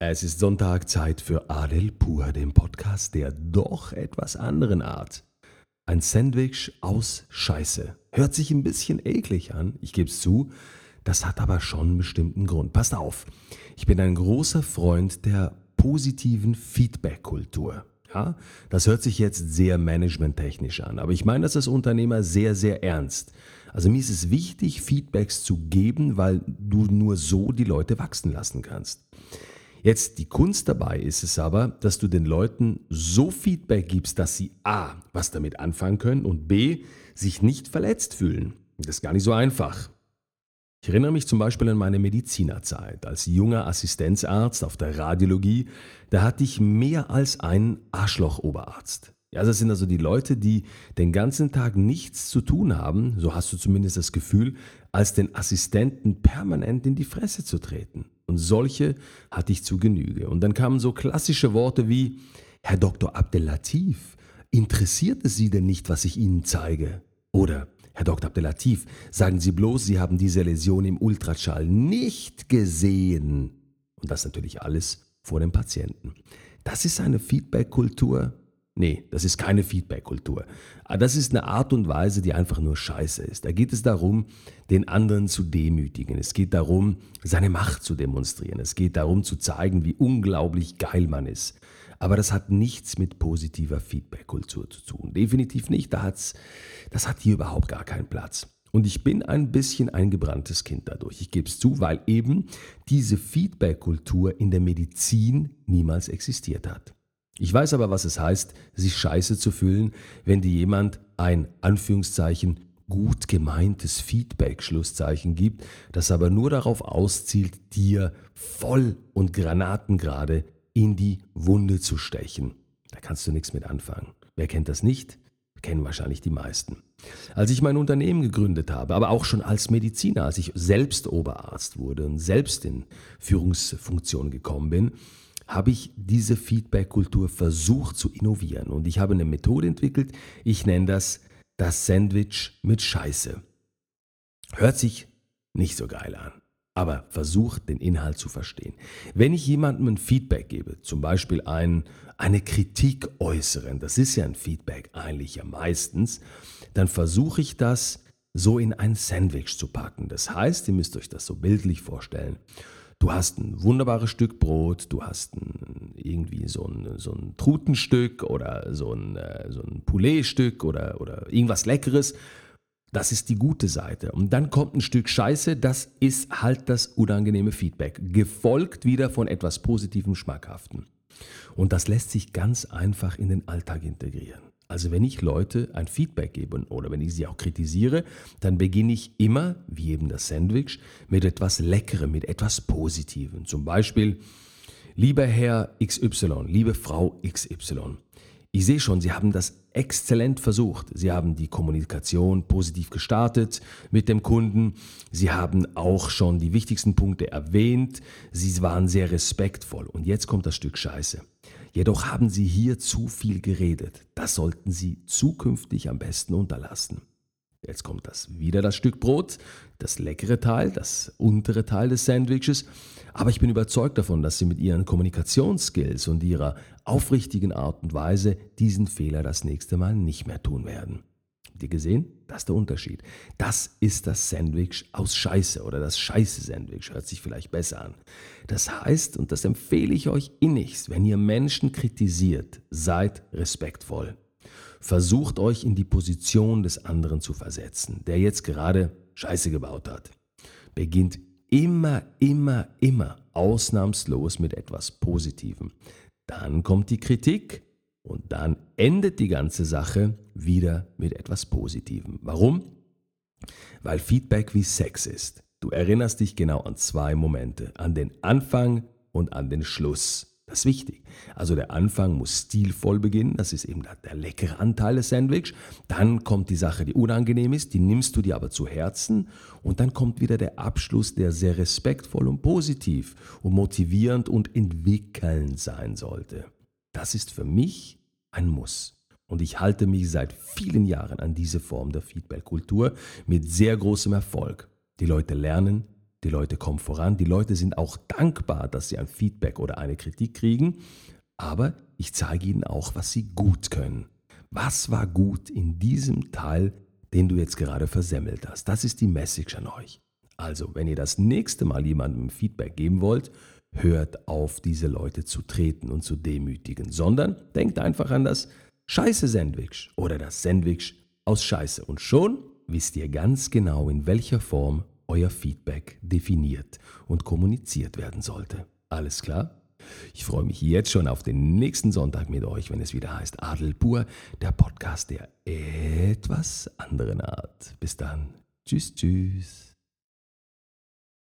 Es ist Sonntag, Zeit für Adel Pur, den Podcast der doch etwas anderen Art. Ein Sandwich aus Scheiße. Hört sich ein bisschen eklig an, ich gebe es zu. Das hat aber schon einen bestimmten Grund. Passt auf, ich bin ein großer Freund der positiven Feedback-Kultur. Ja, das hört sich jetzt sehr managementtechnisch an, aber ich meine das als Unternehmer sehr, sehr ernst. Also mir ist es wichtig, Feedbacks zu geben, weil du nur so die Leute wachsen lassen kannst. Jetzt die Kunst dabei ist es aber, dass du den Leuten so Feedback gibst, dass sie a. was damit anfangen können und b. sich nicht verletzt fühlen. Das ist gar nicht so einfach. Ich erinnere mich zum Beispiel an meine Medizinerzeit. Als junger Assistenzarzt auf der Radiologie, da hatte ich mehr als einen Arschloch-Oberarzt. Ja, das sind also die Leute, die den ganzen Tag nichts zu tun haben, so hast du zumindest das Gefühl, als den Assistenten permanent in die Fresse zu treten. Und solche hatte ich zu Genüge. Und dann kamen so klassische Worte wie, Herr Dr. Abdelatif, interessiert es Sie denn nicht, was ich Ihnen zeige? Oder, Herr Dr. Abdelatif, sagen Sie bloß, Sie haben diese Läsion im Ultraschall nicht gesehen. Und das natürlich alles vor dem Patienten. Das ist eine Feedback-Kultur, Nee, das ist keine Feedback-Kultur. Ah, das ist eine Art und Weise, die einfach nur scheiße ist. Da geht es darum, den anderen zu demütigen. Es geht darum, seine Macht zu demonstrieren. Es geht darum, zu zeigen, wie unglaublich geil man ist. Aber das hat nichts mit positiver Feedback-Kultur zu tun. Definitiv nicht. Da hat's, das hat hier überhaupt gar keinen Platz. Und ich bin ein bisschen ein gebranntes Kind dadurch. Ich gebe es zu, weil eben diese Feedback-Kultur in der Medizin niemals existiert hat. Ich weiß aber, was es heißt, sich scheiße zu fühlen, wenn dir jemand ein Anführungszeichen gut gemeintes Feedback, Schlusszeichen gibt, das aber nur darauf auszielt, dir voll und granatengerade in die Wunde zu stechen. Da kannst du nichts mit anfangen. Wer kennt das nicht? Kennen wahrscheinlich die meisten. Als ich mein Unternehmen gegründet habe, aber auch schon als Mediziner, als ich selbst Oberarzt wurde und selbst in Führungsfunktion gekommen bin, habe ich diese Feedback-Kultur versucht zu innovieren. Und ich habe eine Methode entwickelt, ich nenne das das Sandwich mit Scheiße. Hört sich nicht so geil an, aber versucht den Inhalt zu verstehen. Wenn ich jemandem ein Feedback gebe, zum Beispiel ein, eine Kritik äußeren, das ist ja ein Feedback eigentlich ja meistens, dann versuche ich das so in ein Sandwich zu packen. Das heißt, ihr müsst euch das so bildlich vorstellen. Du hast ein wunderbares Stück Brot, du hast ein, irgendwie so ein, so ein Trutenstück oder so ein, äh, so ein Pouletstück oder, oder irgendwas Leckeres. Das ist die gute Seite. Und dann kommt ein Stück Scheiße, das ist halt das unangenehme Feedback, gefolgt wieder von etwas Positivem, Schmackhaften. Und das lässt sich ganz einfach in den Alltag integrieren. Also wenn ich Leute ein Feedback gebe oder wenn ich sie auch kritisiere, dann beginne ich immer, wie eben das Sandwich, mit etwas Leckerem, mit etwas Positivem. Zum Beispiel, lieber Herr XY, liebe Frau XY, ich sehe schon, Sie haben das exzellent versucht. Sie haben die Kommunikation positiv gestartet mit dem Kunden. Sie haben auch schon die wichtigsten Punkte erwähnt. Sie waren sehr respektvoll. Und jetzt kommt das Stück Scheiße. Jedoch haben Sie hier zu viel geredet. Das sollten Sie zukünftig am besten unterlassen. Jetzt kommt das wieder das Stück Brot, das leckere Teil, das untere Teil des Sandwiches. Aber ich bin überzeugt davon, dass Sie mit Ihren Kommunikationsskills und Ihrer aufrichtigen Art und Weise diesen Fehler das nächste Mal nicht mehr tun werden. Habt ihr gesehen? Das ist der Unterschied. Das ist das Sandwich aus Scheiße oder das Scheiße-Sandwich. Hört sich vielleicht besser an. Das heißt, und das empfehle ich euch innigst, wenn ihr Menschen kritisiert, seid respektvoll. Versucht euch in die Position des anderen zu versetzen, der jetzt gerade Scheiße gebaut hat. Beginnt immer, immer, immer ausnahmslos mit etwas Positivem. Dann kommt die Kritik und dann endet die ganze Sache wieder mit etwas Positivem. Warum? Weil Feedback wie Sex ist. Du erinnerst dich genau an zwei Momente, an den Anfang und an den Schluss. Das ist wichtig. Also der Anfang muss stilvoll beginnen, das ist eben der, leckere Anteil des Sandwich. Dann kommt die Sache, die unangenehm ist, die nimmst du dir aber zu Herzen. Und dann kommt wieder der Abschluss, der sehr respektvoll und positiv und motivierend und entwickelnd sein sollte. Das ist für mich ein Muss. Und ich halte mich seit vielen Jahren an diese Form der Feedback-Kultur mit sehr großem Erfolg. Die Leute lernen, die Leute kommen voran, die Leute sind auch dankbar, dass sie ein Feedback oder eine Kritik kriegen, aber ich zeige ihnen auch, was sie gut können. Was war gut in diesem Teil, den du jetzt gerade versemmelt hast? Das ist die Message an euch. Also, wenn ihr das nächste Mal jemandem Feedback geben wollt, hört auf, diese Leute zu treten und zu demütigen, sondern denkt einfach an das Scheiße-Sandwich oder das Sandwich aus Scheiße. Und schon wisst ihr ganz genau, in welcher Form euer Feedback definiert und kommuniziert werden sollte. Alles klar? Ich freue mich jetzt schon auf den nächsten Sonntag mit euch, wenn es wieder heißt Adel pur, der Podcast der etwas anderen Art. Bis dann. Tschüss, tschüss.